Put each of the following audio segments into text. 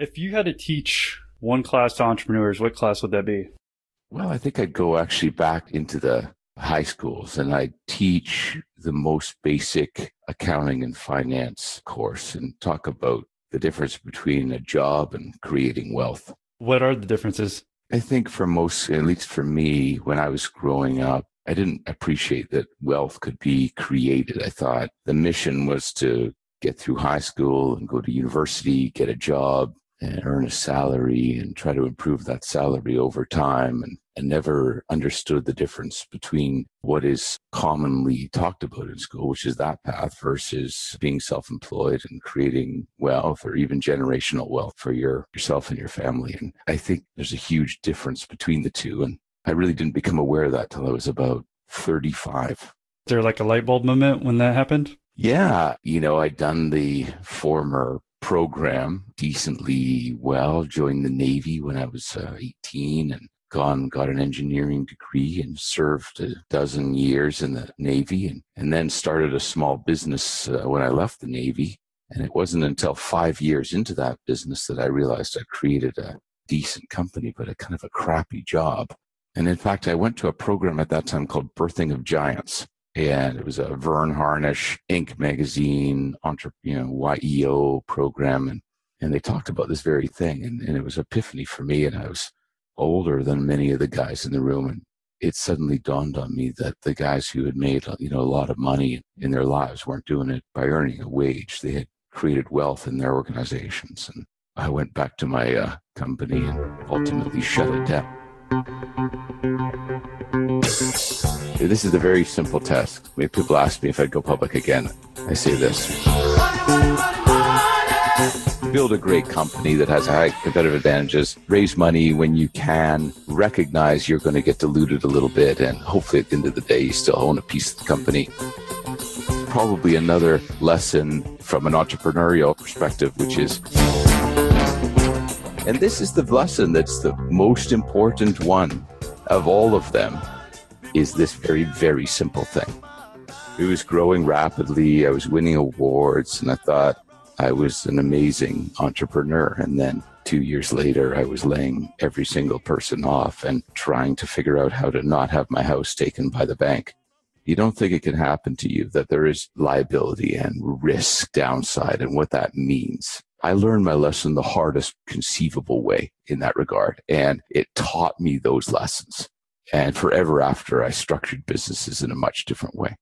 If you had to teach one class to entrepreneurs, what class would that be? Well, I think I'd go actually back into the high schools and I'd teach the most basic accounting and finance course and talk about the difference between a job and creating wealth. What are the differences? I think for most, at least for me, when I was growing up, I didn't appreciate that wealth could be created. I thought the mission was to get through high school and go to university, get a job, and earn a salary and try to improve that salary over time and, and never understood the difference between what is commonly talked about in school, which is that path versus being self-employed and creating wealth or even generational wealth for your yourself and your family. And I think there's a huge difference between the two. And I really didn't become aware of that till I was about 35. Is there like a light bulb moment when that happened? Yeah. You know, I'd done the former program decently well. Joined the Navy when I was uh, 18 and gone, got an engineering degree and served a dozen years in the Navy and, and then started a small business uh, when I left the Navy. And it wasn't until five years into that business that I realized I created a decent company, but a kind of a crappy job. And in fact, I went to a program at that time called Birthing of Giants and it was a Verne Harnish Inc. magazine, entre, you know, YEO program, and and they talked about this very thing, and, and it was epiphany for me. And I was older than many of the guys in the room, and it suddenly dawned on me that the guys who had made you know a lot of money in their lives weren't doing it by earning a wage; they had created wealth in their organizations. And I went back to my uh, company and ultimately shut it down. This is a very simple test. When people ask me if I'd go public again, I say this. Build a great company that has high competitive advantages, raise money when you can, recognize you're going to get diluted a little bit, and hopefully at the end of the day, you still own a piece of the company. Probably another lesson from an entrepreneurial perspective, which is and this is the lesson that's the most important one of all of them is this very, very simple thing. It was growing rapidly. I was winning awards, and I thought I was an amazing entrepreneur. And then two years later, I was laying every single person off and trying to figure out how to not have my house taken by the bank. You don't think it can happen to you that there is liability and risk downside and what that means. I learned my lesson the hardest conceivable way in that regard. And it taught me those lessons. And forever after, I structured businesses in a much different way.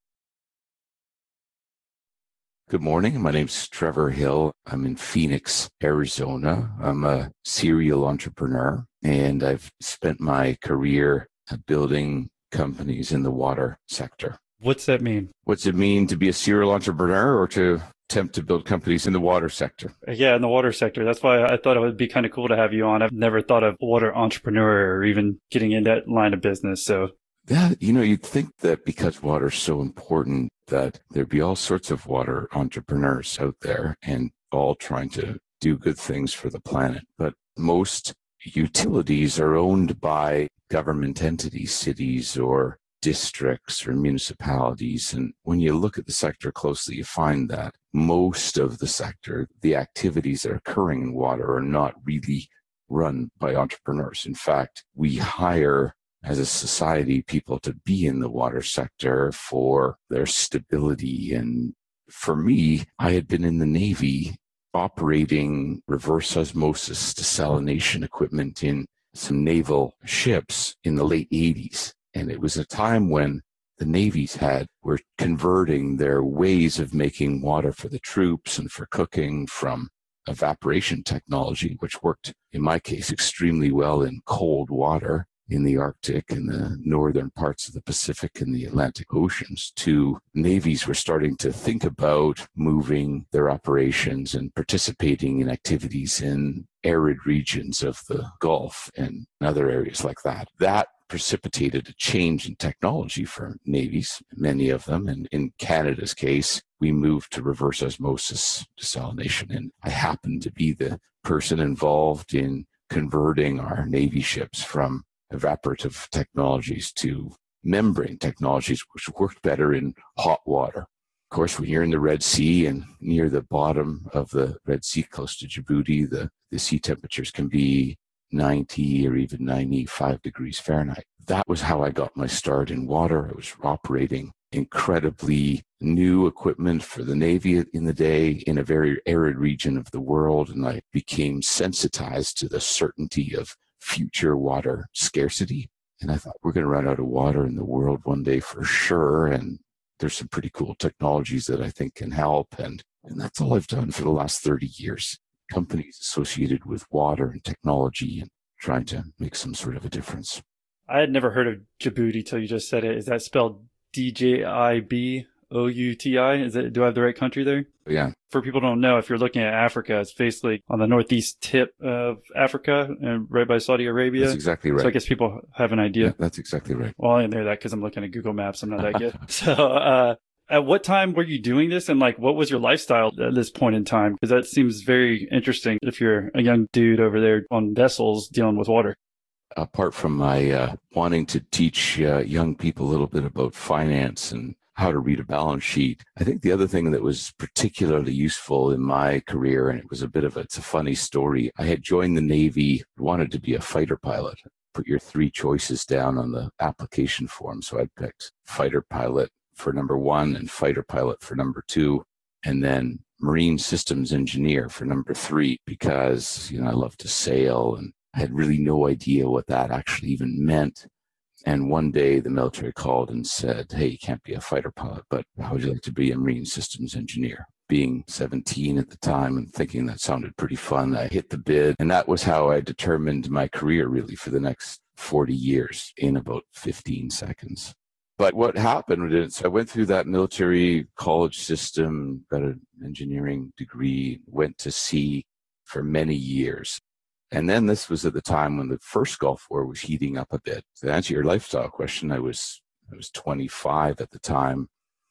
Good morning. My name's Trevor Hill. I'm in Phoenix, Arizona. I'm a serial entrepreneur and I've spent my career building companies in the water sector. What's that mean? What's it mean to be a serial entrepreneur or to attempt to build companies in the water sector. Yeah, in the water sector. That's why I thought it would be kind of cool to have you on. I've never thought of water entrepreneur or even getting in that line of business. So yeah, you know, you'd think that because water is so important that there'd be all sorts of water entrepreneurs out there and all trying to do good things for the planet. But most utilities are owned by government entities, cities or districts or municipalities. And when you look at the sector closely, you find that most of the sector, the activities that are occurring in water are not really run by entrepreneurs. In fact, we hire as a society people to be in the water sector for their stability. And for me, I had been in the Navy operating reverse osmosis desalination equipment in some naval ships in the late 80s. And it was a time when the navies had were converting their ways of making water for the troops and for cooking from evaporation technology, which worked in my case extremely well in cold water in the Arctic and the northern parts of the Pacific and the Atlantic Oceans to navies were starting to think about moving their operations and participating in activities in arid regions of the Gulf and other areas like that. That precipitated a change in technology for navies, many of them. And in Canada's case, we moved to reverse osmosis desalination. And I happened to be the person involved in converting our Navy ships from evaporative technologies to membrane technologies, which worked better in hot water. Of course, when you're in the Red Sea and near the bottom of the Red Sea close to Djibouti, the, the sea temperatures can be 90 or even 95 degrees Fahrenheit. That was how I got my start in water. I was operating incredibly new equipment for the Navy in the day in a very arid region of the world. And I became sensitized to the certainty of future water scarcity. And I thought, we're going to run out of water in the world one day for sure. And there's some pretty cool technologies that I think can help. And, and that's all I've done for the last 30 years. Companies associated with water and technology and trying to make some sort of a difference. I had never heard of Djibouti till you just said it. Is that spelled D J I B O U T I? Is it? Do I have the right country there? Yeah. For people who don't know, if you're looking at Africa, it's basically on the northeast tip of Africa and right by Saudi Arabia. That's exactly right. So I guess people have an idea. Yeah, that's exactly right. Well, I didn't know that because I'm looking at Google Maps. I'm not that good. so, uh, at what time were you doing this and like what was your lifestyle at this point in time? Because that seems very interesting if you're a young dude over there on vessels dealing with water. Apart from my uh, wanting to teach uh, young people a little bit about finance and how to read a balance sheet. I think the other thing that was particularly useful in my career, and it was a bit of a, it's a funny story. I had joined the Navy, wanted to be a fighter pilot. Put your three choices down on the application form. So I picked fighter pilot for number one and fighter pilot for number two, and then marine systems engineer for number three because, you know, I love to sail and I had really no idea what that actually even meant. And one day the military called and said, Hey, you can't be a fighter pilot, but how would you like to be a marine systems engineer? Being 17 at the time and thinking that sounded pretty fun, I hit the bid. And that was how I determined my career really for the next 40 years in about 15 seconds. But what happened is I went through that military college system, got an engineering degree, went to sea for many years. And then this was at the time when the first Gulf War was heating up a bit. To answer your lifestyle question, I was I was 25 at the time.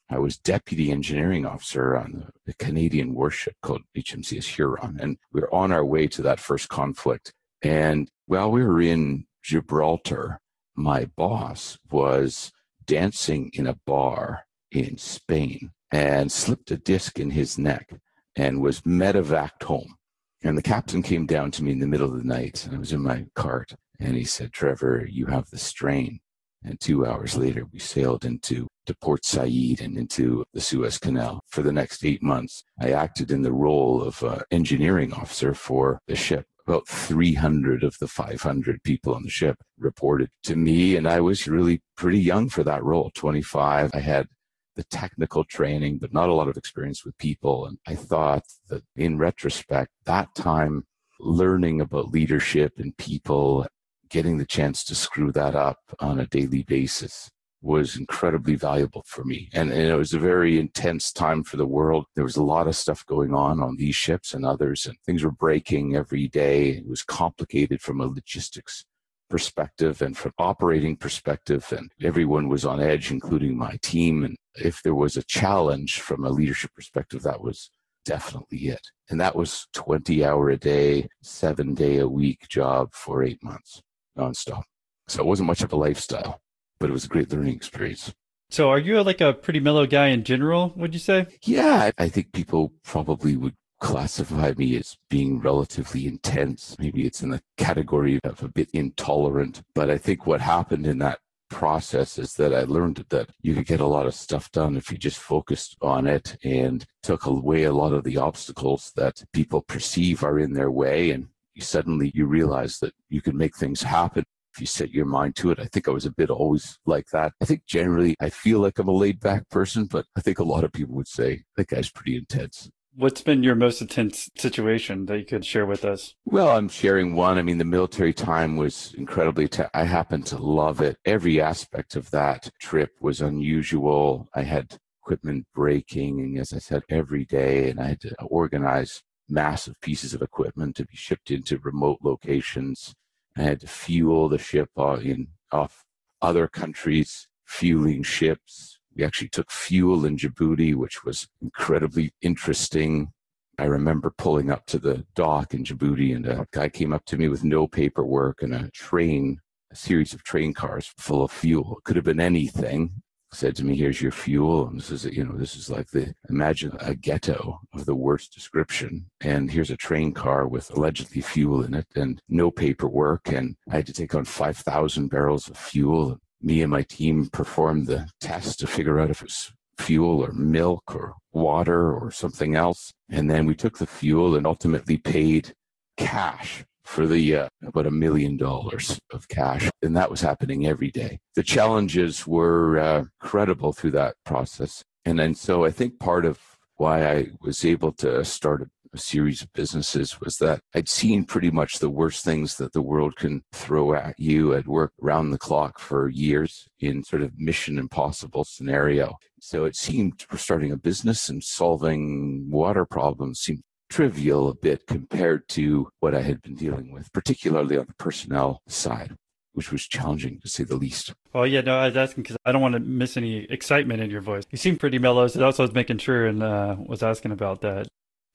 I was deputy engineering officer on the Canadian warship called HMCS Huron, and we were on our way to that first conflict. And while we were in Gibraltar, my boss was dancing in a bar in Spain and slipped a disc in his neck and was medevaced home. And the captain came down to me in the middle of the night, and I was in my cart, and he said, Trevor, you have the strain. And two hours later, we sailed into to Port Said and into the Suez Canal. For the next eight months, I acted in the role of uh, engineering officer for the ship. About 300 of the 500 people on the ship reported to me, and I was really pretty young for that role, 25. I had the technical training, but not a lot of experience with people. And I thought that in retrospect, that time learning about leadership and people, getting the chance to screw that up on a daily basis was incredibly valuable for me. And, and, it was a very intense time for the world. There was a lot of stuff going on on these ships and others, and things were breaking every day. It was complicated from a logistics perspective and from operating perspective and everyone was on edge including my team and if there was a challenge from a leadership perspective that was definitely it and that was 20 hour a day 7 day a week job for 8 months nonstop so it wasn't much of a lifestyle but it was a great learning experience so are you like a pretty mellow guy in general would you say yeah i think people probably would classify me as being relatively intense. Maybe it's in the category of a bit intolerant. But I think what happened in that process is that I learned that you could get a lot of stuff done if you just focused on it and took away a lot of the obstacles that people perceive are in their way. And suddenly you realize that you can make things happen if you set your mind to it. I think I was a bit always like that. I think generally I feel like I'm a laid back person, but I think a lot of people would say that guy's pretty intense. What's been your most intense situation that you could share with us? Well, I'm sharing one. I mean, the military time was incredibly, t- I happen to love it. Every aspect of that trip was unusual. I had equipment breaking, and as I said, every day, and I had to organize massive pieces of equipment to be shipped into remote locations. I had to fuel the ship in off other countries, fueling ships, we actually took fuel in Djibouti, which was incredibly interesting. I remember pulling up to the dock in Djibouti, and a guy came up to me with no paperwork and a train, a series of train cars full of fuel. It could have been anything. Said to me, here's your fuel. And this is, you know, this is like the, imagine a ghetto of the worst description. And here's a train car with allegedly fuel in it and no paperwork. And I had to take on 5,000 barrels of fuel. Me and my team performed the test to figure out if it's fuel or milk or water or something else. And then we took the fuel and ultimately paid cash for the uh, about a million dollars of cash. And that was happening every day. The challenges were uh, credible through that process. And then so I think part of why I was able to start a, a series of businesses was that I'd seen pretty much the worst things that the world can throw at you. I'd worked around the clock for years in sort of mission impossible scenario. So it seemed starting a business and solving water problems seemed trivial a bit compared to what I had been dealing with, particularly on the personnel side, which was challenging to say the least. Oh, yeah, no, I was asking because I don't want to miss any excitement in your voice. You seem pretty mellow, so that's what I was making sure and uh, was asking about that.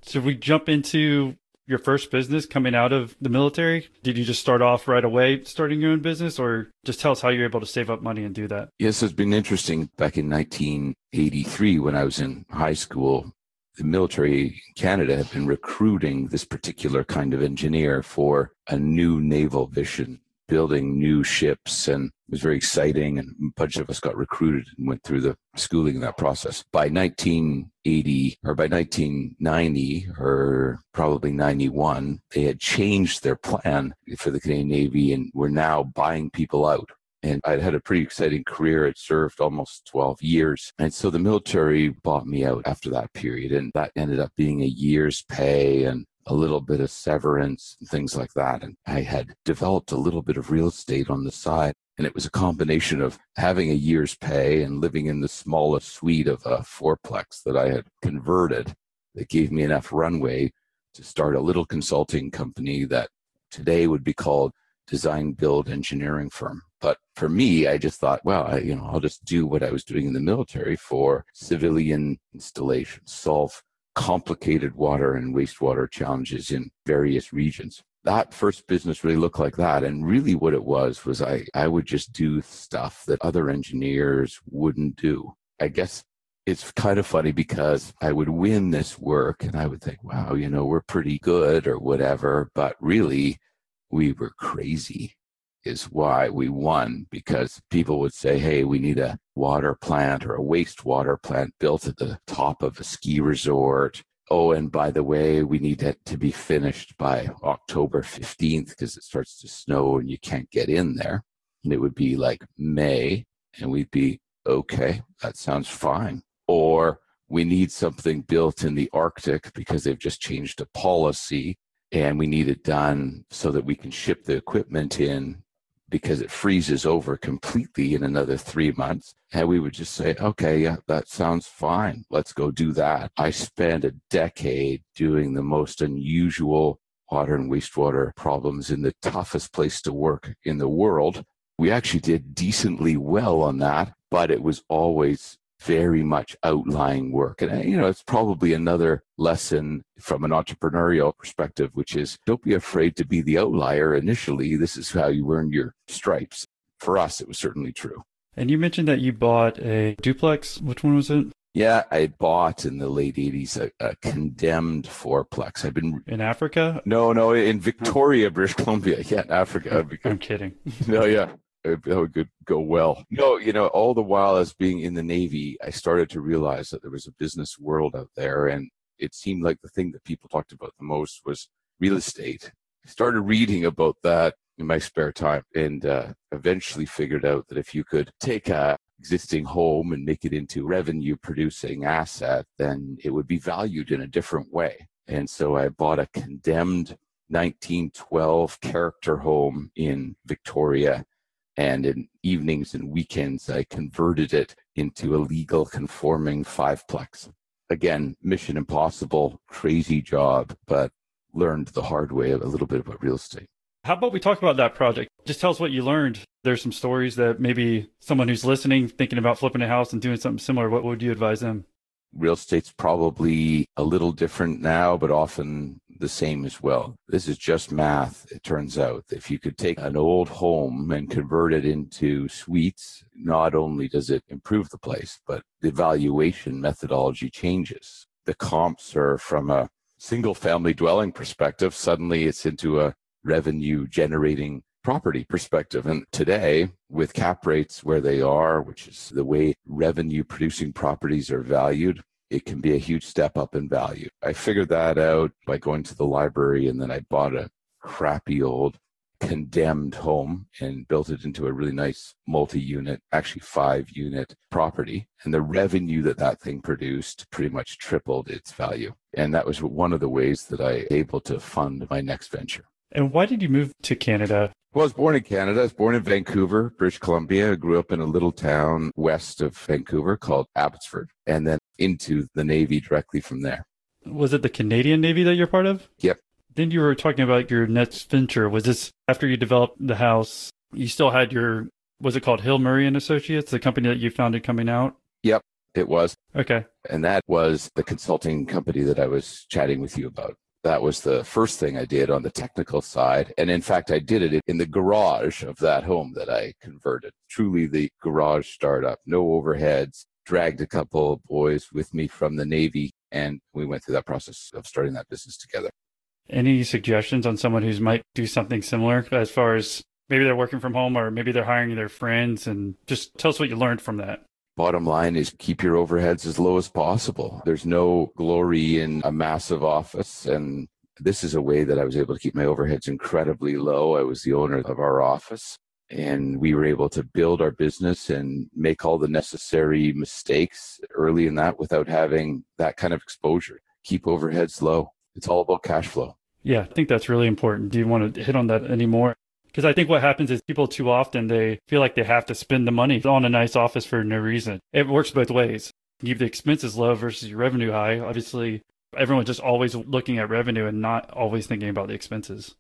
So we jump into your first business coming out of the military? Did you just start off right away starting your own business or just tell us how you're able to save up money and do that? Yes, it's been interesting. Back in 1983, when I was in high school, the military in Canada had been recruiting this particular kind of engineer for a new naval vision, building new ships, and it was very exciting. And a bunch of us got recruited and went through the schooling in that process. By 1980 or by 1990 or probably 91, they had changed their plan for the Canadian Navy and were now buying people out and I'd had a pretty exciting career. I'd served almost 12 years. And so the military bought me out after that period. And that ended up being a year's pay and a little bit of severance and things like that. And I had developed a little bit of real estate on the side. And it was a combination of having a year's pay and living in the smallest suite of a fourplex that I had converted that gave me enough runway to start a little consulting company that today would be called design build engineering firm. But for me, I just thought, well, I, you know, I'll just do what I was doing in the military for civilian installations, solve complicated water and wastewater challenges in various regions. That first business really looked like that. And really what it was was I, I would just do stuff that other engineers wouldn't do. I guess it's kind of funny because I would win this work and I would think, wow, you know, we're pretty good or whatever. But really, we were crazy is why we won because people would say, Hey, we need a water plant or a wastewater plant built at the top of a ski resort. Oh, and by the way, we need it to be finished by October 15th because it starts to snow and you can't get in there. And it would be like May, and we'd be, okay, that sounds fine. Or we need something built in the Arctic because they've just changed a policy and we need it done so that we can ship the equipment in because it freezes over completely in another three months. And we would just say, okay, yeah, that sounds fine. Let's go do that. I spent a decade doing the most unusual water and wastewater problems in the toughest place to work in the world. We actually did decently well on that, but it was always very much outlying work. And, you know, it's probably another lesson from an entrepreneurial perspective, which is don't be afraid to be the outlier initially. This is how you earn your stripes. For us, it was certainly true. And you mentioned that you bought a duplex. Which one was it? Yeah, I bought in the late 80s a, a condemned fourplex. I've been in Africa? No, no, in Victoria, British Columbia. Yeah, Africa. I'm kidding. no, yeah that would go well. No, you know, all the while as being in the Navy, I started to realize that there was a business world out there, and it seemed like the thing that people talked about the most was real estate. I started reading about that in my spare time, and uh, eventually figured out that if you could take a existing home and make it into revenue producing asset, then it would be valued in a different way. And so I bought a condemned 1912 character home in Victoria and in evenings and weekends, I converted it into a legal conforming fiveplex. Again, mission impossible, crazy job, but learned the hard way a little bit about real estate. How about we talk about that project? Just tell us what you learned. There's some stories that maybe someone who's listening, thinking about flipping a house and doing something similar, what would you advise them? Real estate's probably a little different now, but often the same as well. This is just math. It turns out if you could take an old home and convert it into suites, not only does it improve the place, but the valuation methodology changes. The comps are from a single family dwelling perspective. Suddenly it's into a revenue generating property perspective. And today, with cap rates where they are, which is the way revenue producing properties are valued, it can be a huge step up in value. I figured that out by going to the library and then I bought a crappy old condemned home and built it into a really nice multi-unit, actually five unit property. And the revenue that that thing produced pretty much tripled its value. And that was one of the ways that I able to fund my next venture. And why did you move to Canada? Well, I was born in Canada. I was born in Vancouver, British Columbia. I grew up in a little town west of Vancouver called Abbotsford, and then into the Navy directly from there. Was it the Canadian Navy that you're part of? Yep. Then you were talking about your next venture. Was this after you developed the house? You still had your, was it called Hill Murray and Associates, the company that you founded coming out? Yep, it was. Okay. And that was the consulting company that I was chatting with you about. That was the first thing I did on the technical side. And in fact, I did it in the garage of that home that I converted. Truly the garage startup, no overheads, dragged a couple of boys with me from the Navy. And we went through that process of starting that business together. Any suggestions on someone who's might do something similar as far as maybe they're working from home or maybe they're hiring their friends and just tell us what you learned from that. Bottom line is keep your overheads as low as possible. There's no glory in a massive office. And this is a way that I was able to keep my overheads incredibly low. I was the owner of our office and we were able to build our business and make all the necessary mistakes early in that without having that kind of exposure. Keep overheads low. It's all about cash flow. Yeah, I think that's really important. Do you want to hit on that anymore? Because I think what happens is people too often they feel like they have to spend the money on a nice office for no reason. It works both ways. Keep the expenses low versus your revenue high. Obviously, everyone's just always looking at revenue and not always thinking about the expenses.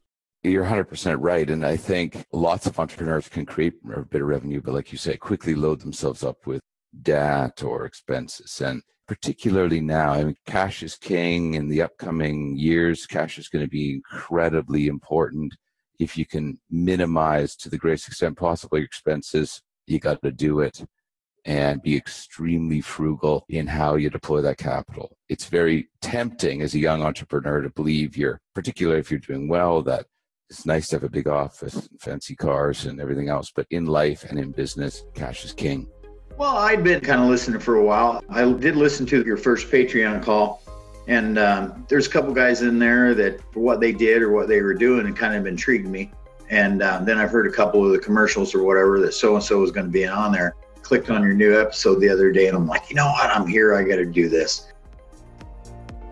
You're 100% right. And I think lots of entrepreneurs can create a bit of revenue, but like you say, quickly load themselves up with debt or expenses. And particularly now, I mean, cash is king in the upcoming years. Cash is going to be incredibly important if you can minimize to the greatest extent possible your expenses, you got to do it and be extremely frugal in how you deploy that capital. It's very tempting as a young entrepreneur to believe you're, particularly if you're doing well, that it's nice to have a big office fancy cars and everything else. But in life and in business, cash is king. Well, I'd been kind of listening for a while. I did listen to your first Patreon call and um, there's a couple guys in there that, for what they did or what they were doing, it kind of intrigued me. And um, then I've heard a couple of the commercials or whatever that so and so was going to be on there. Clicked on your new episode the other day, and I'm like, you know what? I'm here. I got to do this.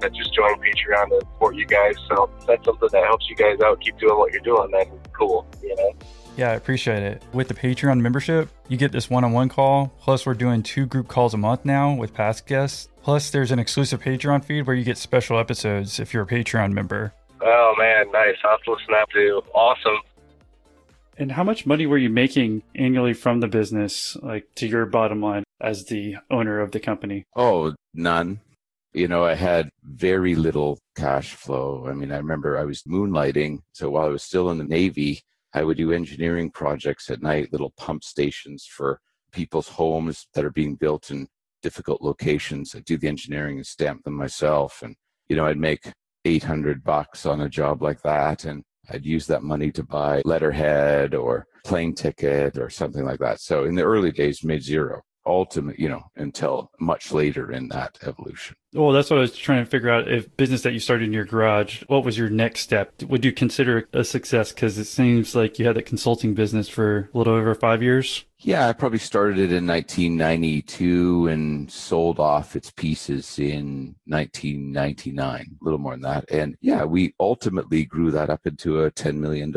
I just joined Patreon to support you guys. So that's something that helps you guys out. Keep doing what you're doing. Then cool, you know. Yeah, I appreciate it. With the Patreon membership, you get this one on one call. Plus, we're doing two group calls a month now with past guests. Plus, there's an exclusive Patreon feed where you get special episodes if you're a Patreon member. Oh, man, nice. I'll have to listen up to. Awesome. And how much money were you making annually from the business, like to your bottom line as the owner of the company? Oh, none. You know, I had very little cash flow. I mean, I remember I was moonlighting. So while I was still in the Navy, I would do engineering projects at night, little pump stations for people's homes that are being built in difficult locations. I'd do the engineering and stamp them myself. And, you know, I'd make 800 bucks on a job like that. And I'd use that money to buy letterhead or plane ticket or something like that. So in the early days, made zero ultimate, you know, until much later in that evolution. Well, that's what I was trying to figure out. If business that you started in your garage, what was your next step? Would you consider a success? Because it seems like you had that consulting business for a little over five years. Yeah, I probably started it in 1992 and sold off its pieces in 1999, a little more than that. And yeah, we ultimately grew that up into a $10 million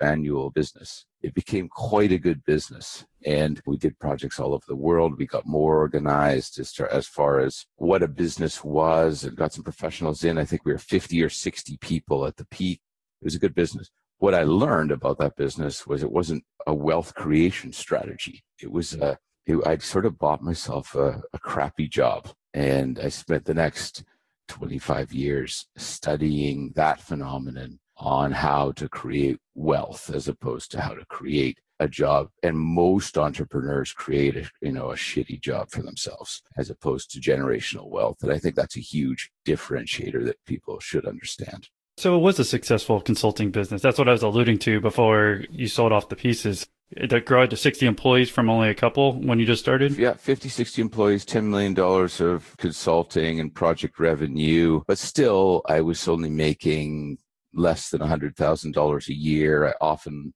annual business. It became quite a good business. And we did projects all over the world. We got more organized as, as far as what a business was and got some professionals in. I think we were 50 or 60 people at the peak. It was a good business what I learned about that business was it wasn't a wealth creation strategy. It was a, it, I'd sort of bought myself a, a crappy job and I spent the next 25 years studying that phenomenon on how to create wealth as opposed to how to create a job and most entrepreneurs create a you know a shitty job for themselves as opposed to generational wealth and i think that's a huge differentiator that people should understand. So it was a successful consulting business. That's what i was alluding to before you sold off the pieces. That grew to 60 employees from only a couple when you just started? Yeah 50 60 employees 10 million dollars of consulting and project revenue but still i was only making less than $100000 a year. I often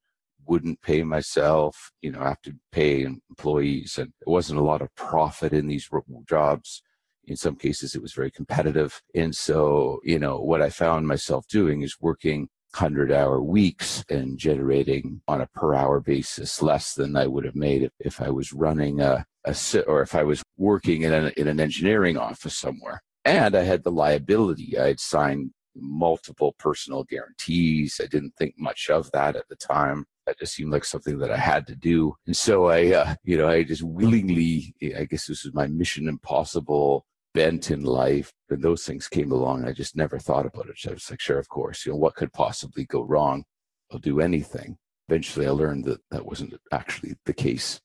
wouldn't pay myself, you know, I have to pay employees. And it wasn't a lot of profit in these jobs. In some cases, it was very competitive. And so, you know, what I found myself doing is working 100 hour weeks and generating on a per hour basis less than I would have made if, if I was running a, a or if I was working in, a, in an engineering office somewhere. And I had the liability. I had signed multiple personal guarantees. I didn't think much of that at the time that just seemed like something that I had to do. And so I, uh, you know, I just willingly, I guess this was my mission impossible bent in life. And those things came along. I just never thought about it. I was like, sure, of course, you know, what could possibly go wrong? I'll do anything. Eventually I learned that that wasn't actually the case.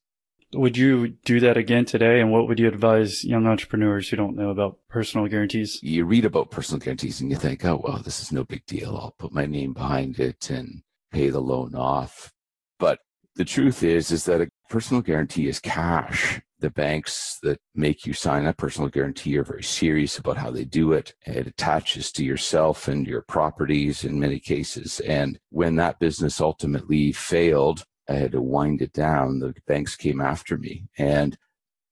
Would you do that again today? And what would you advise young entrepreneurs who don't know about personal guarantees? You read about personal guarantees and you think, oh, well, this is no big deal. I'll put my name behind it and pay the loan off. But the truth is, is that a personal guarantee is cash. The banks that make you sign a personal guarantee are very serious about how they do it. It attaches to yourself and your properties in many cases. And when that business ultimately failed, I had to wind it down. The banks came after me and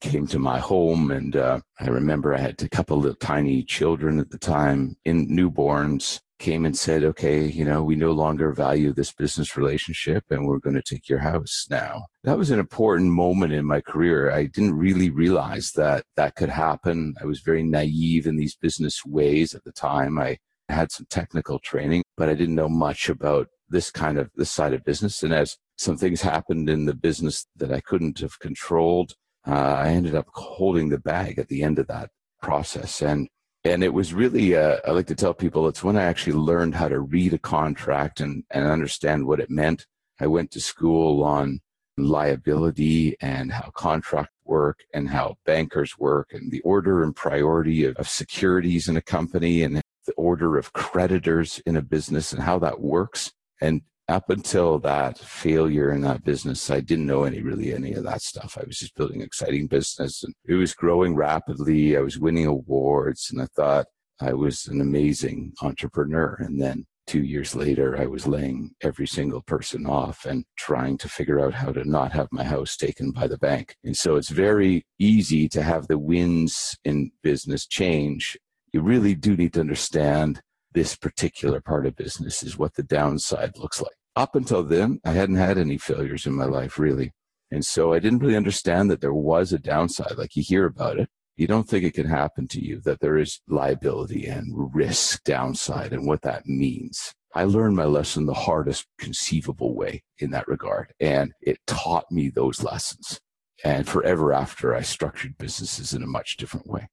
came to my home. And uh, I remember I had a couple of tiny children at the time in newborns came and said, okay, you know, we no longer value this business relationship and we're going to take your house now. That was an important moment in my career. I didn't really realize that that could happen. I was very naive in these business ways at the time. I had some technical training, but I didn't know much about this kind of this side of business. And as some things happened in the business that I couldn't have controlled, uh, I ended up holding the bag at the end of that process. And and it was really uh, i like to tell people it's when i actually learned how to read a contract and, and understand what it meant. I went to school on liability and how contract work and how bankers work and the order and priority of, of securities in a company and the order of creditors in a business and how that works. And up until that failure in that business, I didn't know any really any of that stuff. I was just building an exciting business and it was growing rapidly. I was winning awards and I thought I was an amazing entrepreneur. And then two years later, I was laying every single person off and trying to figure out how to not have my house taken by the bank. And so it's very easy to have the wins in business change. You really do need to understand this particular part of business is what the downside looks like. Up until then, I hadn't had any failures in my life, really. And so I didn't really understand that there was a downside. Like you hear about it, you don't think it can happen to you, that there is liability and risk downside and what that means. I learned my lesson the hardest conceivable way in that regard. And it taught me those lessons. And forever after, I structured businesses in a much different way.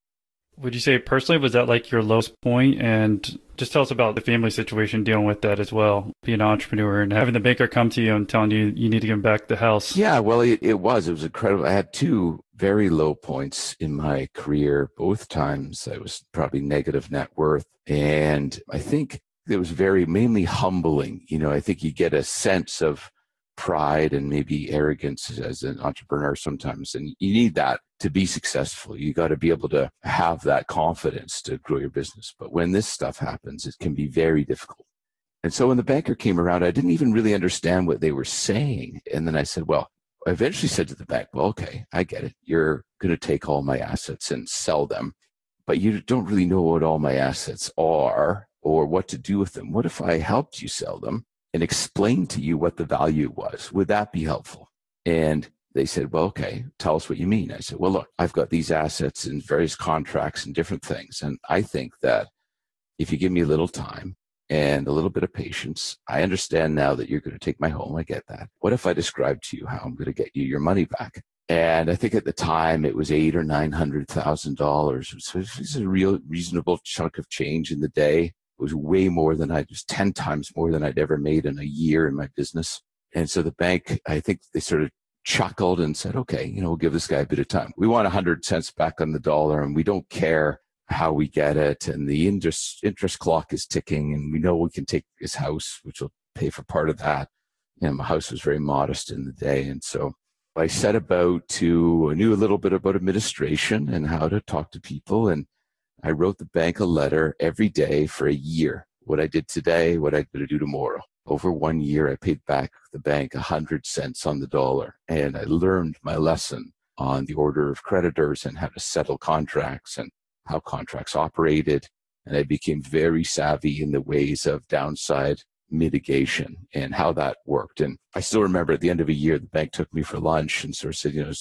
Would you say personally, was that like your lowest point? And just tell us about the family situation dealing with that as well, being an entrepreneur and having the banker come to you and telling you you need to give back the house. Yeah, well, it, it was. It was incredible. I had two very low points in my career. Both times I was probably negative net worth. And I think it was very mainly humbling. You know, I think you get a sense of pride and maybe arrogance as an entrepreneur sometimes. And you need that to be successful. You got to be able to have that confidence to grow your business. But when this stuff happens, it can be very difficult. And so when the banker came around, I didn't even really understand what they were saying. And then I said, well, I eventually said to the bank, well, okay, I get it. You're going to take all my assets and sell them, but you don't really know what all my assets are or what to do with them. What if I helped you sell them and explain to you what the value was? Would that be helpful? And they said, well, okay, tell us what you mean. I said, well, look, I've got these assets and various contracts and different things. And I think that if you give me a little time and a little bit of patience, I understand now that you're going to take my home. I get that. What if I describe to you how I'm going to get you your money back? And I think at the time it was eight or nine hundred thousand dollars. So it was a real reasonable chunk of change in the day. It was way more than I it was ten times more than I'd ever made in a year in my business. And so the bank, I think they sort of chuckled and said, okay, you know, we'll give this guy a bit of time. We want a hundred cents back on the dollar and we don't care how we get it. And the interest, interest clock is ticking and we know we can take his house, which will pay for part of that. And my house was very modest in the day. And so I set about to, I knew a little bit about administration and how to talk to people. And I wrote the bank a letter every day for a year. What I did today, what I'm going to do tomorrow. Over one year, I paid back the bank a hundred cents on the dollar. And I learned my lesson on the order of creditors and how to settle contracts and how contracts operated. And I became very savvy in the ways of downside mitigation and how that worked. And I still remember at the end of a year, the bank took me for lunch and sort of said, you know,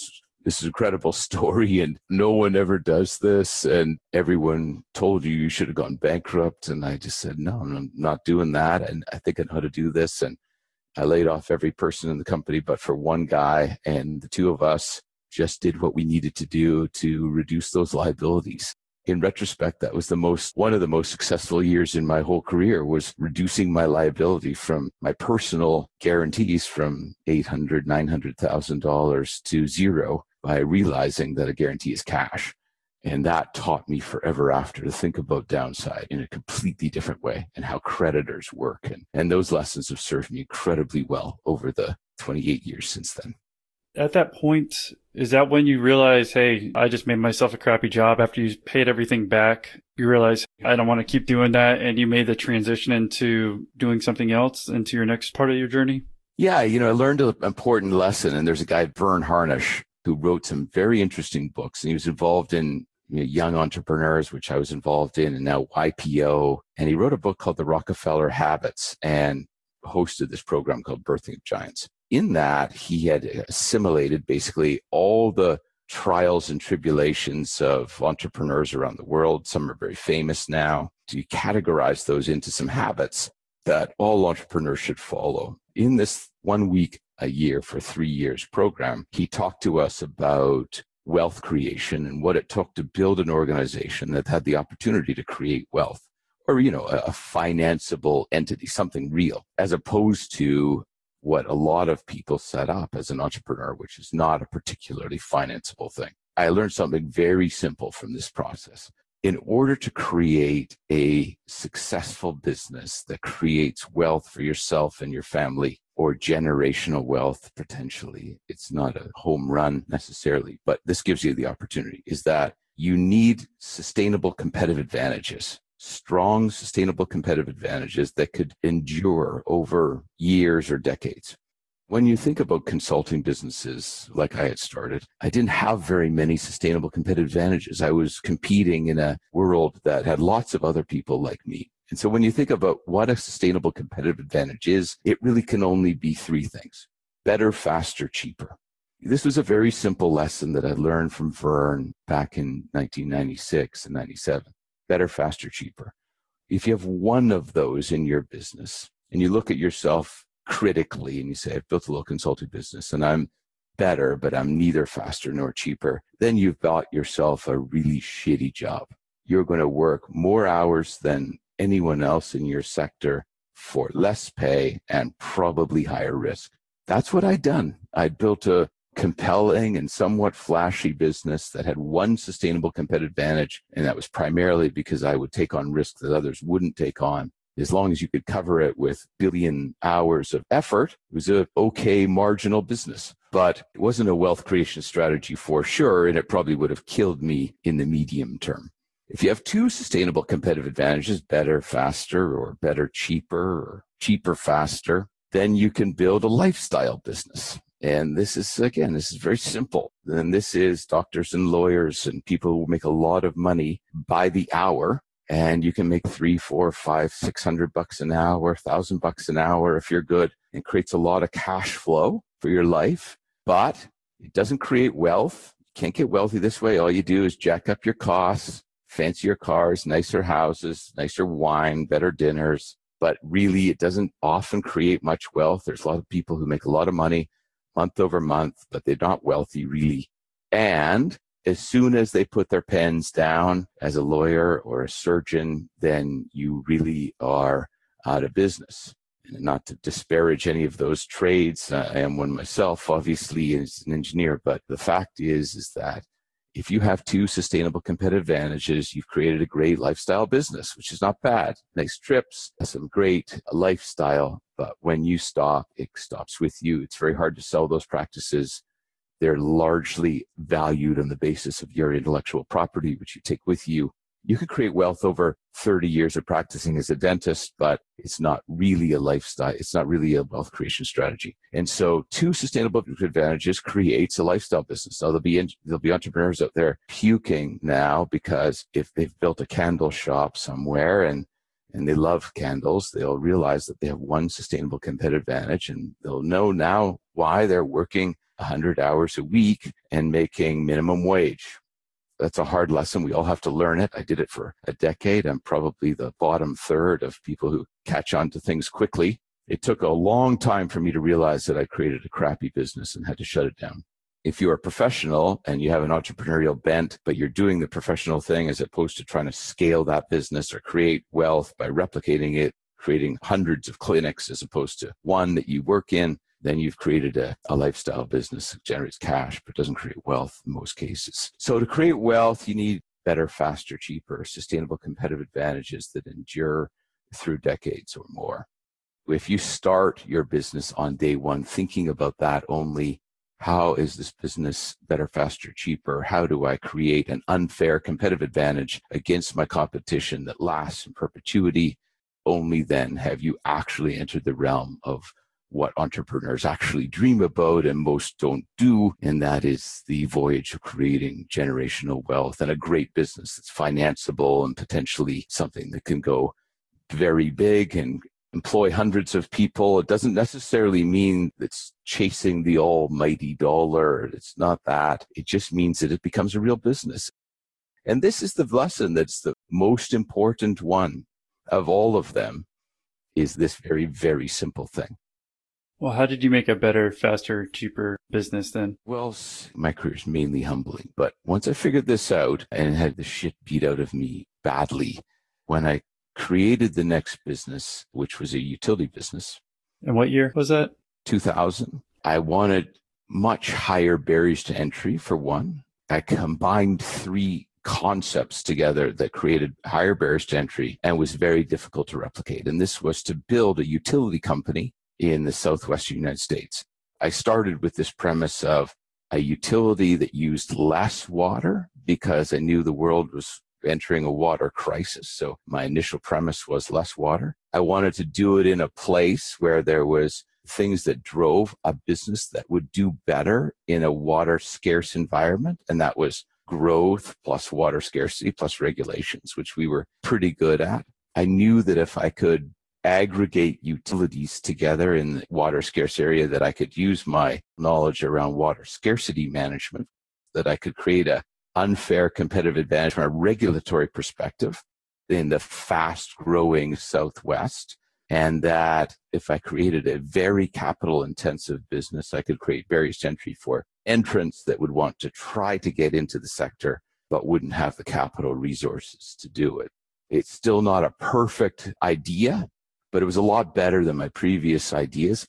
this, is an incredible story and no one ever does this. And everyone told you you should have gone bankrupt. And I just said, no, I'm not doing that. And I think I know how to do this. And I laid off every person in the company, but for one guy and the two of us just did what we needed to do to reduce those liabilities in retrospect, that was the most, one of the most successful years in my whole career was reducing my liability from my personal guarantees from $800, $900,000 to zero by realizing that a guarantee is cash. And that taught me forever after to think about downside in a completely different way and how creditors work. And, and those lessons have served me incredibly well over the 28 years since then at that point, is that when you realize, hey, I just made myself a crappy job after you paid everything back? You realize I don't want to keep doing that. And you made the transition into doing something else into your next part of your journey? Yeah. You know, I learned an important lesson. And there's a guy, Verne Harnish, who wrote some very interesting books. And he was involved in you know, young entrepreneurs, which I was involved in, and now YPO. And he wrote a book called The Rockefeller Habits and hosted this program called Birthing of Giants in that, he had assimilated basically all the trials and tribulations of entrepreneurs around the world. Some are very famous now. To categorize those into some habits that all entrepreneurs should follow. In this one week a year for three years program, he talked to us about wealth creation and what it took to build an organization that had the opportunity to create wealth or, you know, a, a financeable entity, something real, as opposed to what a lot of people set up as an entrepreneur, which is not a particularly financeable thing. I learned something very simple from this process. In order to create a successful business that creates wealth for yourself and your family, or generational wealth potentially, it's not a home run necessarily, but this gives you the opportunity, is that you need sustainable competitive advantages strong, sustainable competitive advantages that could endure over years or decades. When you think about consulting businesses like I had started, I didn't have very many sustainable competitive advantages. I was competing in a world that had lots of other people like me. And so when you think about what a sustainable competitive advantage is, it really can only be three things better, faster, cheaper. This was a very simple lesson that I learned from Verne back in 1996 and 97 better, faster, cheaper. If you have one of those in your business and you look at yourself critically and you say, I've built a little consulting business and I'm better, but I'm neither faster nor cheaper, then you've got yourself a really shitty job. You're going to work more hours than anyone else in your sector for less pay and probably higher risk. That's what I'd done. I'd built a compelling and somewhat flashy business that had one sustainable competitive advantage. And that was primarily because I would take on risk that others wouldn't take on. As long as you could cover it with billion hours of effort, it was a okay marginal business. But it wasn't a wealth creation strategy for sure, and it probably would have killed me in the medium term. If you have two sustainable competitive advantages, better, faster, or better, cheaper, or cheaper, faster, then you can build a lifestyle business. And this is, again, this is very simple. And this is doctors and lawyers and people who make a lot of money by the hour. And you can make three, four, five, six hundred bucks an hour, thousand bucks an hour if you're good. It creates a lot of cash flow for your life, but it doesn't create wealth. You can't get wealthy this way. All you do is jack up your costs, fancier cars, nicer houses, nicer wine, better dinners. But really, it doesn't often create much wealth. There's a lot of people who make a lot of money month over month, but they're not wealthy really. And as soon as they put their pens down as a lawyer or a surgeon, then you really are out of business. And not to disparage any of those trades, I am one myself, obviously, as an engineer. But the fact is, is that if you have two sustainable competitive advantages, you've created a great lifestyle business, which is not bad. Nice trips, some great lifestyle. But when you stop, it stops with you. It's very hard to sell those practices they're largely valued on the basis of your intellectual property, which you take with you. You could create wealth over 30 years of practicing as a dentist, but it's not really a lifestyle. It's not really a wealth creation strategy. And so two sustainable advantages creates a lifestyle business. Now there'll be, there'll be entrepreneurs out there puking now because if they've built a candle shop somewhere and and they love candles, they'll realize that they have one sustainable competitive advantage and they'll know now why they're working 100 hours a week and making minimum wage. That's a hard lesson. We all have to learn it. I did it for a decade. I'm probably the bottom third of people who catch on to things quickly. It took a long time for me to realize that I created a crappy business and had to shut it down. If you're a professional and you have an entrepreneurial bent, but you're doing the professional thing as opposed to trying to scale that business or create wealth by replicating it, creating hundreds of clinics as opposed to one that you work in, then you've created a, a lifestyle business that generates cash but doesn't create wealth in most cases. So to create wealth, you need better, faster, cheaper, sustainable competitive advantages that endure through decades or more. If you start your business on day one thinking about that only, how is this business better, faster, cheaper? How do I create an unfair competitive advantage against my competition that lasts in perpetuity? Only then have you actually entered the realm of what entrepreneurs actually dream about and most don't do. And that is the voyage of creating generational wealth and a great business that's financeable and potentially something that can go very big and employ hundreds of people. It doesn't necessarily mean it's chasing the almighty dollar. It's not that. It just means that it becomes a real business. And this is the lesson that's the most important one of all of them is this very, very simple thing. Well, how did you make a better, faster, cheaper business then? Well, my career is mainly humbling, but once I figured this out and had the shit beat out of me badly, when I created the next business, which was a utility business. And what year was that? 2000. I wanted much higher barriers to entry for one. I combined three concepts together that created higher barriers to entry and was very difficult to replicate. And this was to build a utility company in the southwestern United States. I started with this premise of a utility that used less water because I knew the world was entering a water crisis. So my initial premise was less water. I wanted to do it in a place where there was things that drove a business that would do better in a water scarce environment. And that was growth plus water scarcity plus regulations, which we were pretty good at. I knew that if I could aggregate utilities together in the water scarce area that I could use my knowledge around water scarcity management, that I could create a unfair competitive advantage from a regulatory perspective in the fast growing Southwest. And that if I created a very capital intensive business, I could create barriers entry for entrants that would want to try to get into the sector, but wouldn't have the capital resources to do it. It's still not a perfect idea, but it was a lot better than my previous ideas.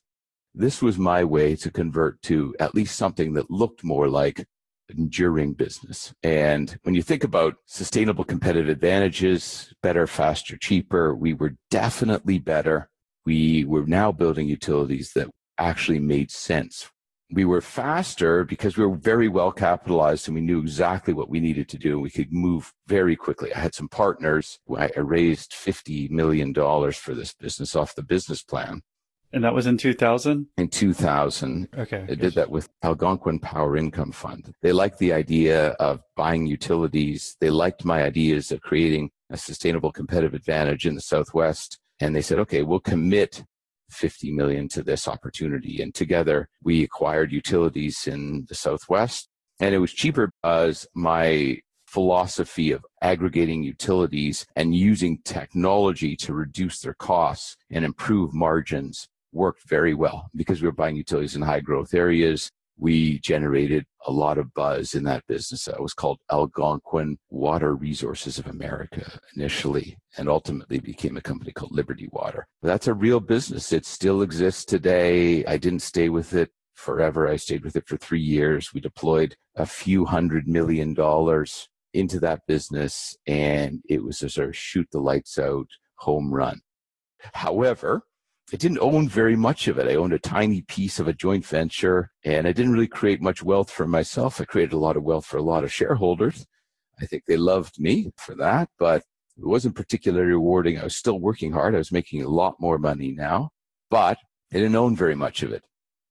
This was my way to convert to at least something that looked more like enduring business. And when you think about sustainable competitive advantages, better, faster, cheaper, we were definitely better. We were now building utilities that actually made sense we were faster because we were very well capitalized and we knew exactly what we needed to do. We could move very quickly. I had some partners. I raised $50 million for this business off the business plan. And that was in 2000? In 2000. Okay. I did that with Algonquin Power Income Fund. They liked the idea of buying utilities. They liked my ideas of creating a sustainable competitive advantage in the Southwest. And they said, okay, we'll commit 50 million to this opportunity. And together we acquired utilities in the Southwest. And it was cheaper because my philosophy of aggregating utilities and using technology to reduce their costs and improve margins worked very well because we were buying utilities in high growth areas. We generated a lot of buzz in that business. It was called Algonquin Water Resources of America initially, and ultimately became a company called Liberty Water. That's a real business. It still exists today. I didn't stay with it forever. I stayed with it for three years. We deployed a few hundred million dollars into that business, and it was a sort of shoot the lights out home run. However, I didn't own very much of it. I owned a tiny piece of a joint venture and I didn't really create much wealth for myself. I created a lot of wealth for a lot of shareholders. I think they loved me for that, but it wasn't particularly rewarding. I was still working hard. I was making a lot more money now, but I didn't own very much of it.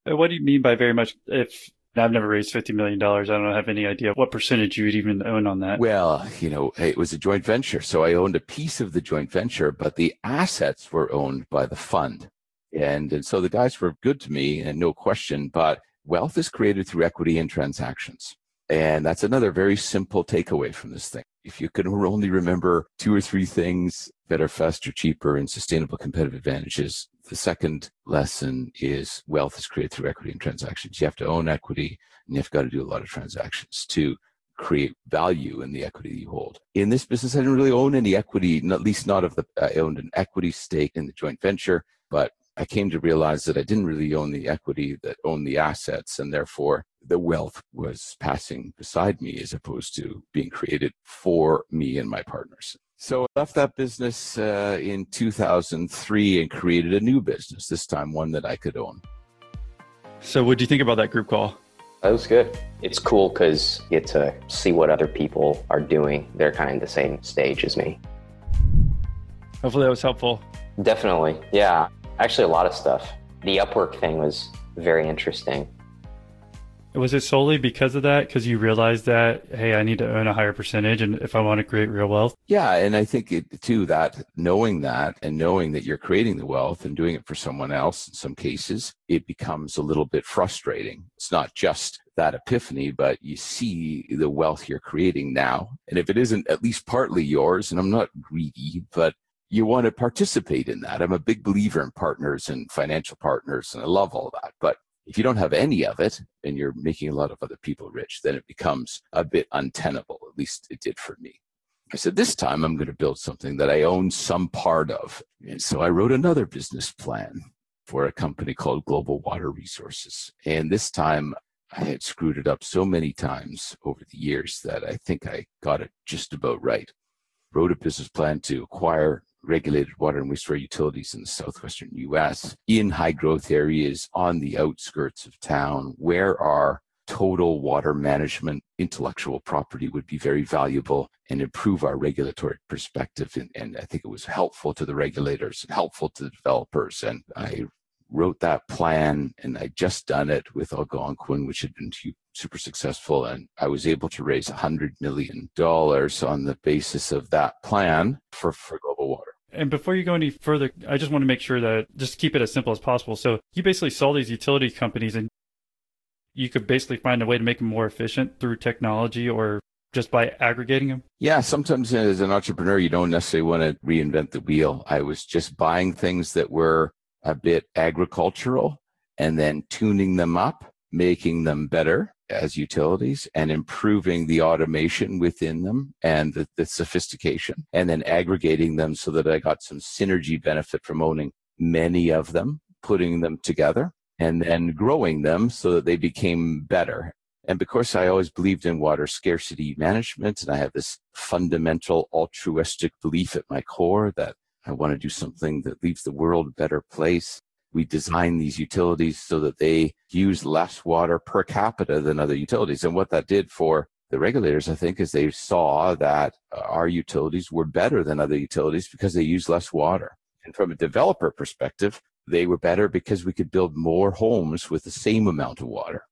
Uh, what do you mean by very much? If I've never raised $50 million. I don't have any idea what percentage you would even own on that. Well, you know, it was a joint venture. So I owned a piece of the joint venture, but the assets were owned by the fund. And, and so the guys were good to me and no question, but wealth is created through equity and transactions. And that's another very simple takeaway from this thing. If you can only remember two or three things better, faster, cheaper, and sustainable competitive advantages, the second lesson is wealth is created through equity and transactions. You have to own equity and you've got to do a lot of transactions to create value in the equity you hold. In this business, I didn't really own any equity, at least not of the, I owned an equity stake in the joint venture, but I came to realize that I didn't really own the equity that owned the assets, and therefore the wealth was passing beside me as opposed to being created for me and my partners. So I left that business uh, in 2003 and created a new business, this time one that I could own. So, what do you think about that group call? That was good. It's cool because you get to see what other people are doing. They're kind of the same stage as me. Hopefully, that was helpful. Definitely. Yeah. Actually, a lot of stuff. The Upwork thing was very interesting. Was it solely because of that? Because you realized that, hey, I need to earn a higher percentage, and if I want to create real wealth? Yeah. And I think it, too, that knowing that and knowing that you're creating the wealth and doing it for someone else in some cases, it becomes a little bit frustrating. It's not just that epiphany, but you see the wealth you're creating now. And if it isn't at least partly yours, and I'm not greedy, but you want to participate in that. I'm a big believer in partners and financial partners, and I love all that. But if you don't have any of it and you're making a lot of other people rich, then it becomes a bit untenable. At least it did for me. I said, this time I'm going to build something that I own some part of. And so I wrote another business plan for a company called Global Water Resources. And this time I had screwed it up so many times over the years that I think I got it just about right. Wrote a business plan to acquire regulated water and wastewater utilities in the southwestern US in high growth areas on the outskirts of town where our total water management intellectual property would be very valuable and improve our regulatory perspective. And, and I think it was helpful to the regulators, helpful to the developers. And I wrote that plan and I just done it with Algonquin, which had been super successful. And I was able to raise $100 million on the basis of that plan for, for global water. And before you go any further, I just want to make sure that just keep it as simple as possible. So you basically saw these utility companies and you could basically find a way to make them more efficient through technology or just by aggregating them? Yeah, sometimes as an entrepreneur, you don't necessarily want to reinvent the wheel. I was just buying things that were a bit agricultural and then tuning them up, making them better as utilities and improving the automation within them and the, the, sophistication and then aggregating them so that I got some synergy benefit from owning many of them, putting them together and then growing them so that they became better. And because I always believed in water scarcity management and I have this fundamental altruistic belief at my core that I want to do something that leaves the world a better place we design these utilities so that they use less water per capita than other utilities. And what that did for the regulators, I think, is they saw that our utilities were better than other utilities because they use less water. And from a developer perspective, they were better because we could build more homes with the same amount of water.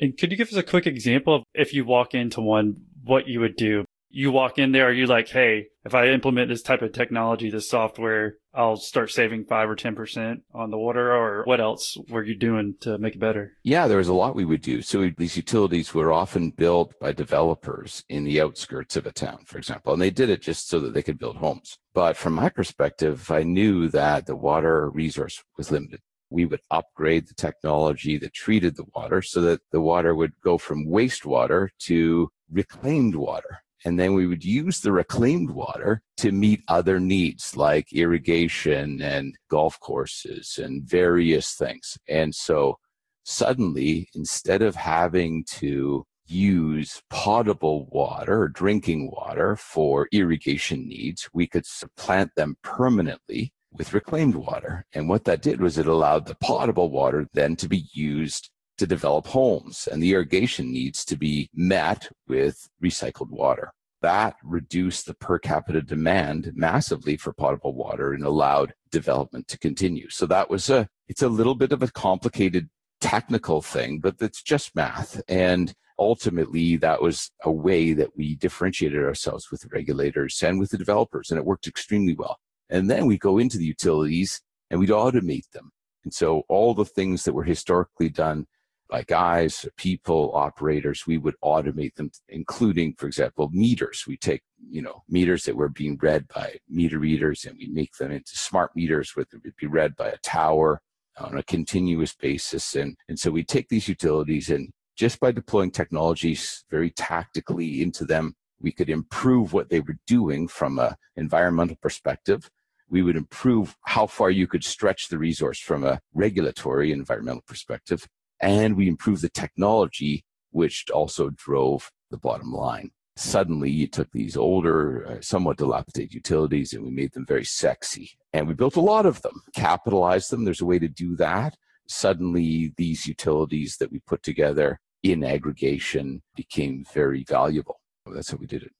And could you give us a quick example of if you walk into one, what you would do? You walk in there, are you like, hey, if I implement this type of technology, this software, I'll start saving five or 10% on the water or what else were you doing to make it better? Yeah, there was a lot we would do. So these utilities were often built by developers in the outskirts of a town, for example, and they did it just so that they could build homes. But from my perspective, I knew that the water resource was limited. we would upgrade the technology that treated the water so that the water would go from wastewater to reclaimed water. And then we would use the reclaimed water to meet other needs like irrigation and golf courses and various things. And so suddenly, instead of having to use potable water or drinking water for irrigation needs, we could supplant them permanently with reclaimed water. And what that did was it allowed the potable water then to be used to develop homes and the irrigation needs to be met with recycled water. That reduced the per capita demand massively for potable water and allowed development to continue. So that was a, it's a little bit of a complicated technical thing, but it's just math. And ultimately that was a way that we differentiated ourselves with the regulators and with the developers and it worked extremely well and then we go into the utilities and we'd automate them. And so all the things that were historically done by guys, people, operators, we would automate them, including, for example, meters. We take, you know, meters that were being read by meter readers and we make them into smart meters that would be read by a tower on a continuous basis. And, and so we take these utilities and just by deploying technologies very tactically into them, we could improve what they were doing from an environmental perspective we would improve how far you could stretch the resource from a regulatory environmental perspective. And we improved the technology, which also drove the bottom line. Suddenly, you took these older, uh, somewhat dilapidated utilities and we made them very sexy. And we built a lot of them, capitalized them. There's a way to do that. Suddenly, these utilities that we put together in aggregation became very valuable. That's how we did it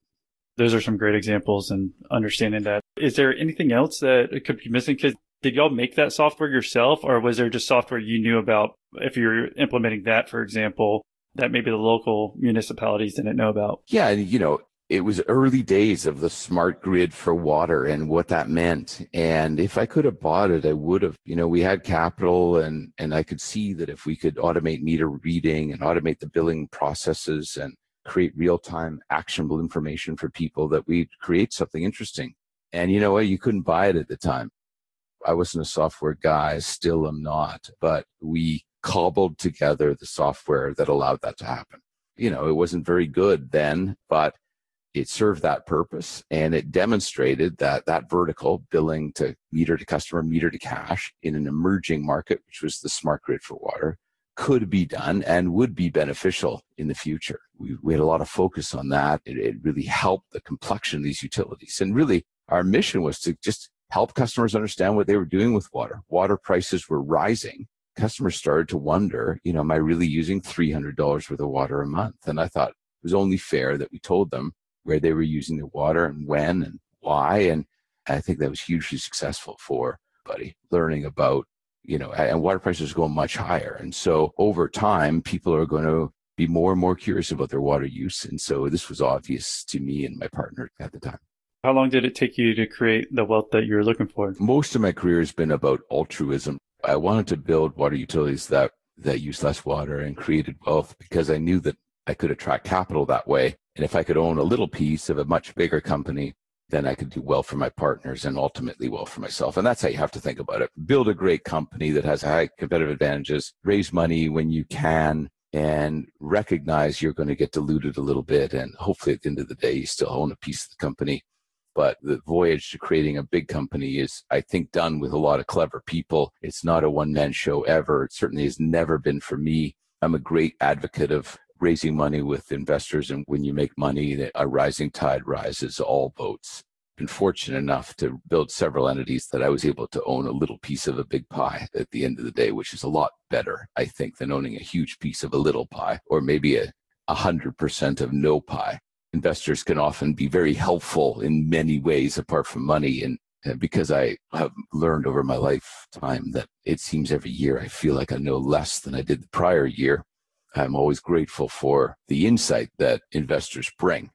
those are some great examples and understanding that. Is there anything else that could be missing? Because did y'all make that software yourself, or was there just software you knew about? If you're implementing that, for example, that maybe the local municipalities didn't know about. Yeah, and you know, it was early days of the smart grid for water and what that meant. And if I could have bought it, I would have. You know, we had capital, and and I could see that if we could automate meter reading and automate the billing processes and create real time actionable information for people that we'd create something interesting. And you know what? You couldn't buy it at the time. I wasn't a software guy, still am not, but we cobbled together the software that allowed that to happen. You know, it wasn't very good then, but it served that purpose and it demonstrated that that vertical billing to meter to customer, meter to cash in an emerging market, which was the smart grid for water, could be done and would be beneficial in the future. We, we had a lot of focus on that. It, it really helped the complexion of these utilities. And really, our mission was to just help customers understand what they were doing with water. Water prices were rising. Customers started to wonder, you know, am I really using $300 worth of water a month? And I thought it was only fair that we told them where they were using the water and when and why. And I think that was hugely successful for Buddy learning about you know, and water prices go much higher. And so over time, people are going to be more and more curious about their water use. And so this was obvious to me and my partner at the time. How long did it take you to create the wealth that you're looking for? Most of my career has been about altruism. I wanted to build water utilities that, that use less water and created wealth because I knew that I could attract capital that way. And if I could own a little piece of a much bigger company, then I could do well for my partners and ultimately well for myself. And that's how you have to think about it. Build a great company that has high competitive advantages, raise money when you can, and recognize you're going to get diluted a little bit. And hopefully at the end of the day, you still own a piece of the company. But the voyage to creating a big company is, I think, done with a lot of clever people. It's not a one man show ever. It certainly has never been for me. I'm a great advocate of raising money with investors. And when you make money, a rising tide rises all boats. Been fortunate enough to build several entities that I was able to own a little piece of a big pie at the end of the day, which is a lot better, I think, than owning a huge piece of a little pie or maybe a, a hundred percent of no pie. Investors can often be very helpful in many ways apart from money. And uh, because I have learned over my lifetime that it seems every year I feel like I know less than I did the prior year. I'm always grateful for the insight that investors bring.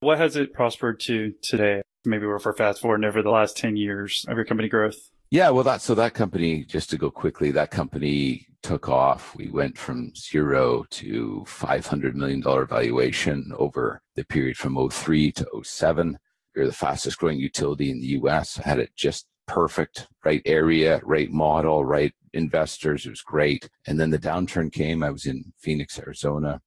What has it prospered to today? Maybe we're for fast forward over the last 10 years of your company growth. Yeah, well, that so that company, just to go quickly, that company took off. We went from zero to $500 million valuation over the period from 03 to 07. We are the fastest growing utility in the US. I had it just perfect, right area, right model, right investors. It was great. And then the downturn came. I was in Phoenix, Arizona.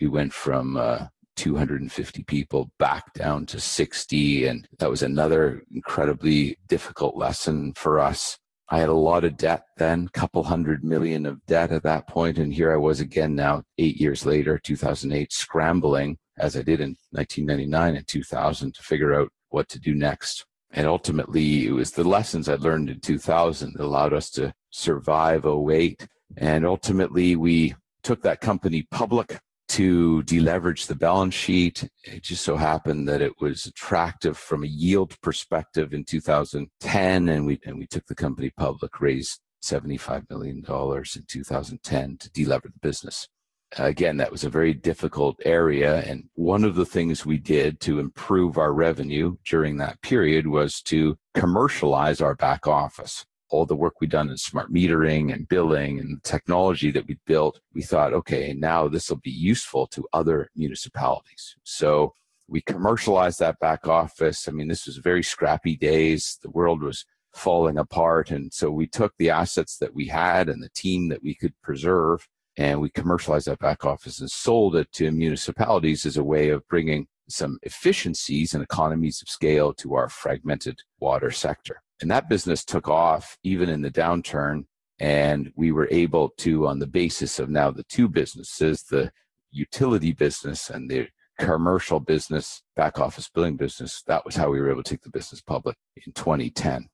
We went from uh, 250 people back down to 60. And that was another incredibly difficult lesson for us. I had a lot of debt then, couple hundred million of debt at that point, And here I was again now, eight years later, 2008, scrambling as I did in 1999 and 2000 to figure out what to do next. And ultimately, it was the lessons I learned in 2000 that allowed us to survive 08. And ultimately, we took that company public to deleverage the balance sheet. It just so happened that it was attractive from a yield perspective in 2010, and we and we took the company public, raised 75 million dollars in 2010 to delever the business. Again, that was a very difficult area, and one of the things we did to improve our revenue during that period was to commercialize our back office all the work we'd done in smart metering and billing and technology that we'd built, we thought, okay, now this will be useful to other municipalities. So we commercialized that back office. I mean, this was very scrappy days. The world was falling apart. And so we took the assets that we had and the team that we could preserve and we commercialized that back office and sold it to municipalities as a way of bringing some efficiencies and economies of scale to our fragmented water sector. And that business took off even in the downturn. And we were able to, on the basis of now the two businesses, the utility business and the commercial business, back office billing business, that was how we were able to take the business public in 2010.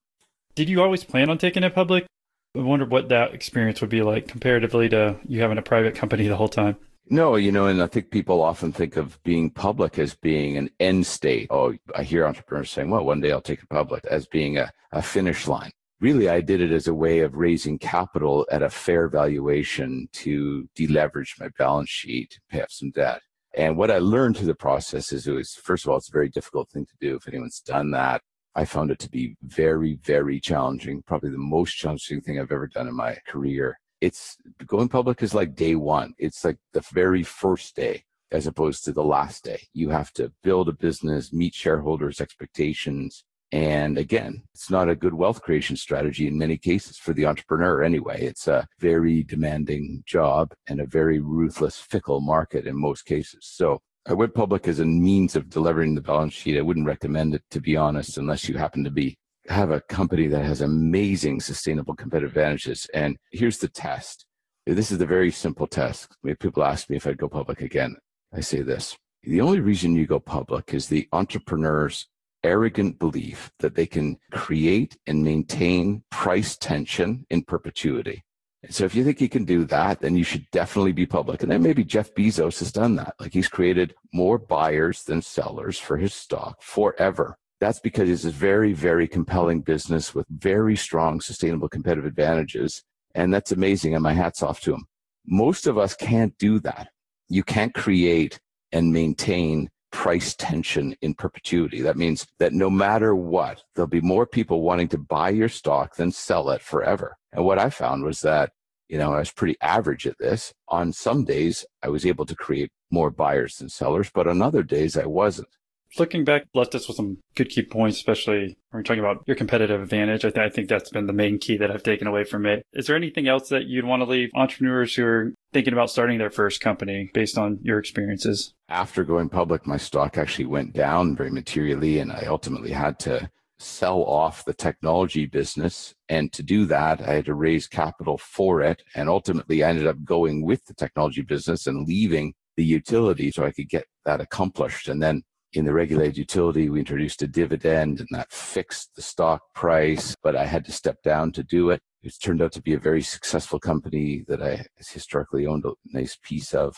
Did you always plan on taking it public? I wonder what that experience would be like comparatively to you having a private company the whole time. No, you know, and I think people often think of being public as being an end state. Oh, I hear entrepreneurs saying, well, one day I'll take it public as being a, a finish line. Really, I did it as a way of raising capital at a fair valuation to deleverage my balance sheet, pay off some debt. And what I learned through the process is it was, first of all, it's a very difficult thing to do. If anyone's done that, I found it to be very, very challenging, probably the most challenging thing I've ever done in my career it's going public is like day one. It's like the very first day as opposed to the last day. You have to build a business, meet shareholders' expectations. And again, it's not a good wealth creation strategy in many cases for the entrepreneur anyway. It's a very demanding job and a very ruthless, fickle market in most cases. So I went public as a means of delivering the balance sheet. I wouldn't recommend it, to be honest, unless you happen to be have a company that has amazing sustainable competitive advantages. And here's the test. This is the very simple test. People ask me if I'd go public again. I say this. The only reason you go public is the entrepreneur's arrogant belief that they can create and maintain price tension in perpetuity. And so if you think you can do that, then you should definitely be public. And then maybe Jeff Bezos has done that. Like he's created more buyers than sellers for his stock forever. That's because it's a very, very compelling business with very strong sustainable competitive advantages. And that's amazing. And my hat's off to him. Most of us can't do that. You can't create and maintain price tension in perpetuity. That means that no matter what, there'll be more people wanting to buy your stock than sell it forever. And what I found was that, you know, I was pretty average at this. On some days, I was able to create more buyers than sellers, but on other days, I wasn't looking back, left us with some good key points, especially when we're talking about your competitive advantage. I, th- I, think that's been the main key that I've taken away from it. Is there anything else that you'd want to leave entrepreneurs who are thinking about starting their first company based on your experiences? After going public, my stock actually went down very materially, and I ultimately had to sell off the technology business. And to do that, I had to raise capital for it. And ultimately, I ended up going with the technology business and leaving the utility so I could get that accomplished. And then in the regulated utility, we introduced a dividend and that fixed the stock price, but I had to step down to do it. It's turned out to be a very successful company that I historically owned a nice piece of.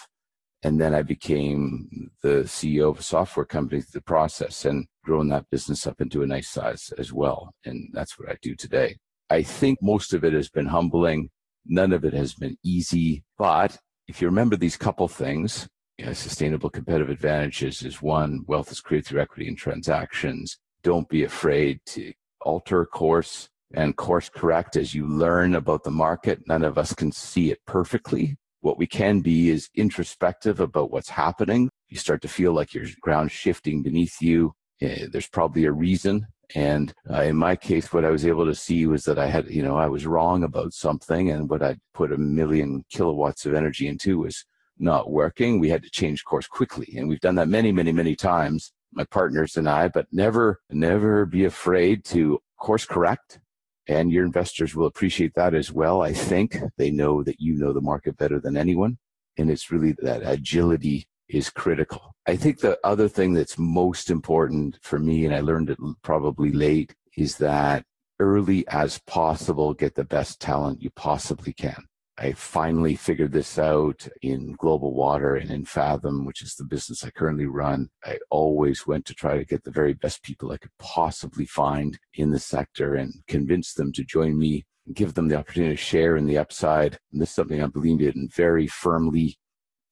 And then I became the CEO of a software company through the process and grown that business up into a nice size as well. And that's what I do today. I think most of it has been humbling. None of it has been easy. But if you remember these couple things, you know, sustainable competitive advantages is one. Wealth is created through equity and transactions. Don't be afraid to alter course and course correct as you learn about the market. None of us can see it perfectly. What we can be is introspective about what's happening. You start to feel like your ground shifting beneath you. Eh, there's probably a reason And uh, in my case, what I was able to see was that I had, you know, I was wrong about something, and what I put a million kilowatts of energy into was not working. We had to change course quickly, and we've done that many, many, many times, my partners and I. But never, never be afraid to course correct. And your investors will appreciate that as well. I think they know that you know the market better than anyone. And it's really that agility is critical. I think the other thing that's most important for me, and I learned it probably late, is that early as possible, get the best talent you possibly can. I finally figured this out in Global Water and in Fathom, which is the business I currently run. I always went to try to get the very best people I could possibly find in the sector and convince them to join me, give them the opportunity to share in the upside. And this is something I believe in very firmly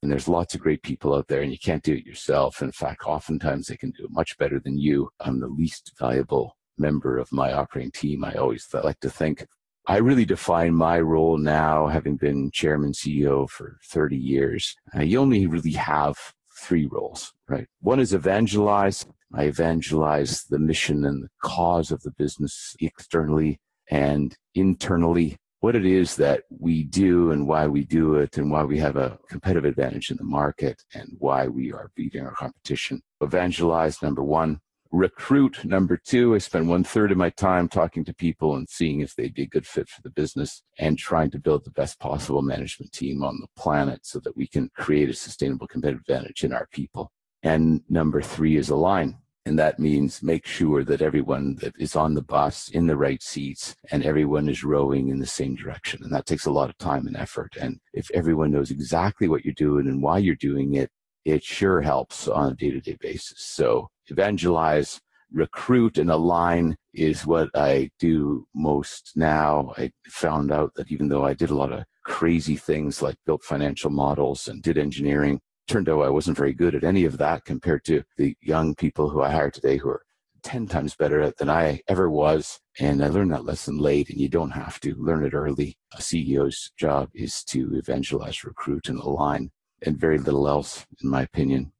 and there's lots of great people out there, and you can't do it yourself. In fact, oftentimes they can do it much better than you. I'm the least valuable member of my operating team. I always like to think. I really define my role now, having been chairman CEO for 30 years. Uh, you only really have three roles, right? One is evangelize. I evangelize the mission and the cause of the business externally and internally what it is that we do and why we do it and why we have a competitive advantage in the market and why we are beating our competition. Evangelize, number one. Recruit, number two. I spend one third of my time talking to people and seeing if they'd be a good fit for the business and trying to build the best possible management team on the planet so that we can create a sustainable competitive advantage in our people. And number three is align and that means make sure that everyone that is on the bus in the right seats and everyone is rowing in the same direction. And that takes a lot of time and effort. And if everyone knows exactly what you're doing and why you're doing it, it sure helps on a day to day basis. So evangelize, recruit, and align is what I do most now. I found out that even though I did a lot of crazy things like built financial models and did engineering, turned out I wasn't very good at any of that compared to the young people who I hire today who are 10 times better than I ever was. And I learned that lesson late, and you don't have to learn it early. A CEO's job is to evangelize, recruit, and align, and very little else, in my opinion.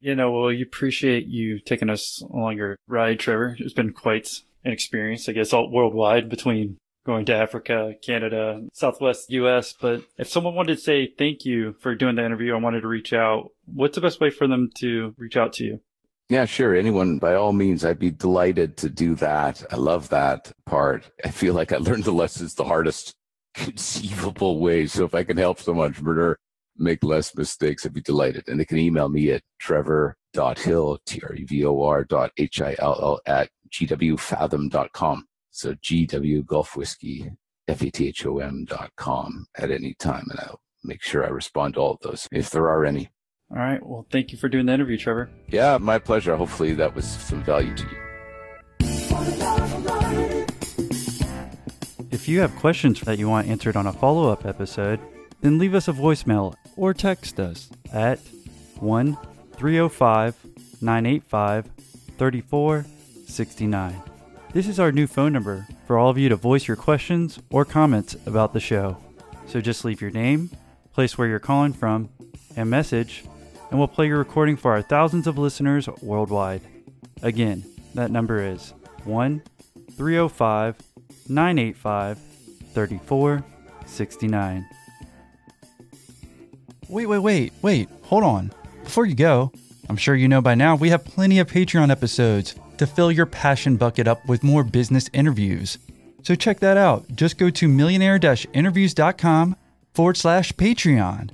You know, well, we appreciate you taking us along your ride, Trevor. It's been quite an experience, I guess, all worldwide between going to Africa, Canada, Southwest US. But if someone wanted to say thank you for doing the interview I wanted to reach out, what's the best way for them to reach out to you? Yeah, sure. Anyone, by all means, I'd be delighted to do that. I love that part. I feel like I learned the lessons the hardest conceivable way. So if I can help some entrepreneur make less mistakes, I'd be delighted. And they can email me at trevor.hill, T-R-E-V-O-R dot H-I-L-L at gwfathom.com. So GW Golf Whiskey, F-A-T-H-O-M dot com at any time. And I'll make sure I respond to all of those if there are any. All right. Well, thank you for doing the interview, Trevor. Yeah, my pleasure. Hopefully that was some value to you. If you have questions that you want answered on a follow up episode, then leave us a voicemail or text us at 1 305 985 3469. This is our new phone number for all of you to voice your questions or comments about the show. So just leave your name, place where you're calling from, and message, and we'll play your recording for our thousands of listeners worldwide. Again, that number is 1 305 985 3469. Wait, wait, wait, wait, hold on. Before you go, I'm sure you know by now we have plenty of Patreon episodes to fill your passion bucket up with more business interviews. So check that out. Just go to millionaire interviews.com forward slash Patreon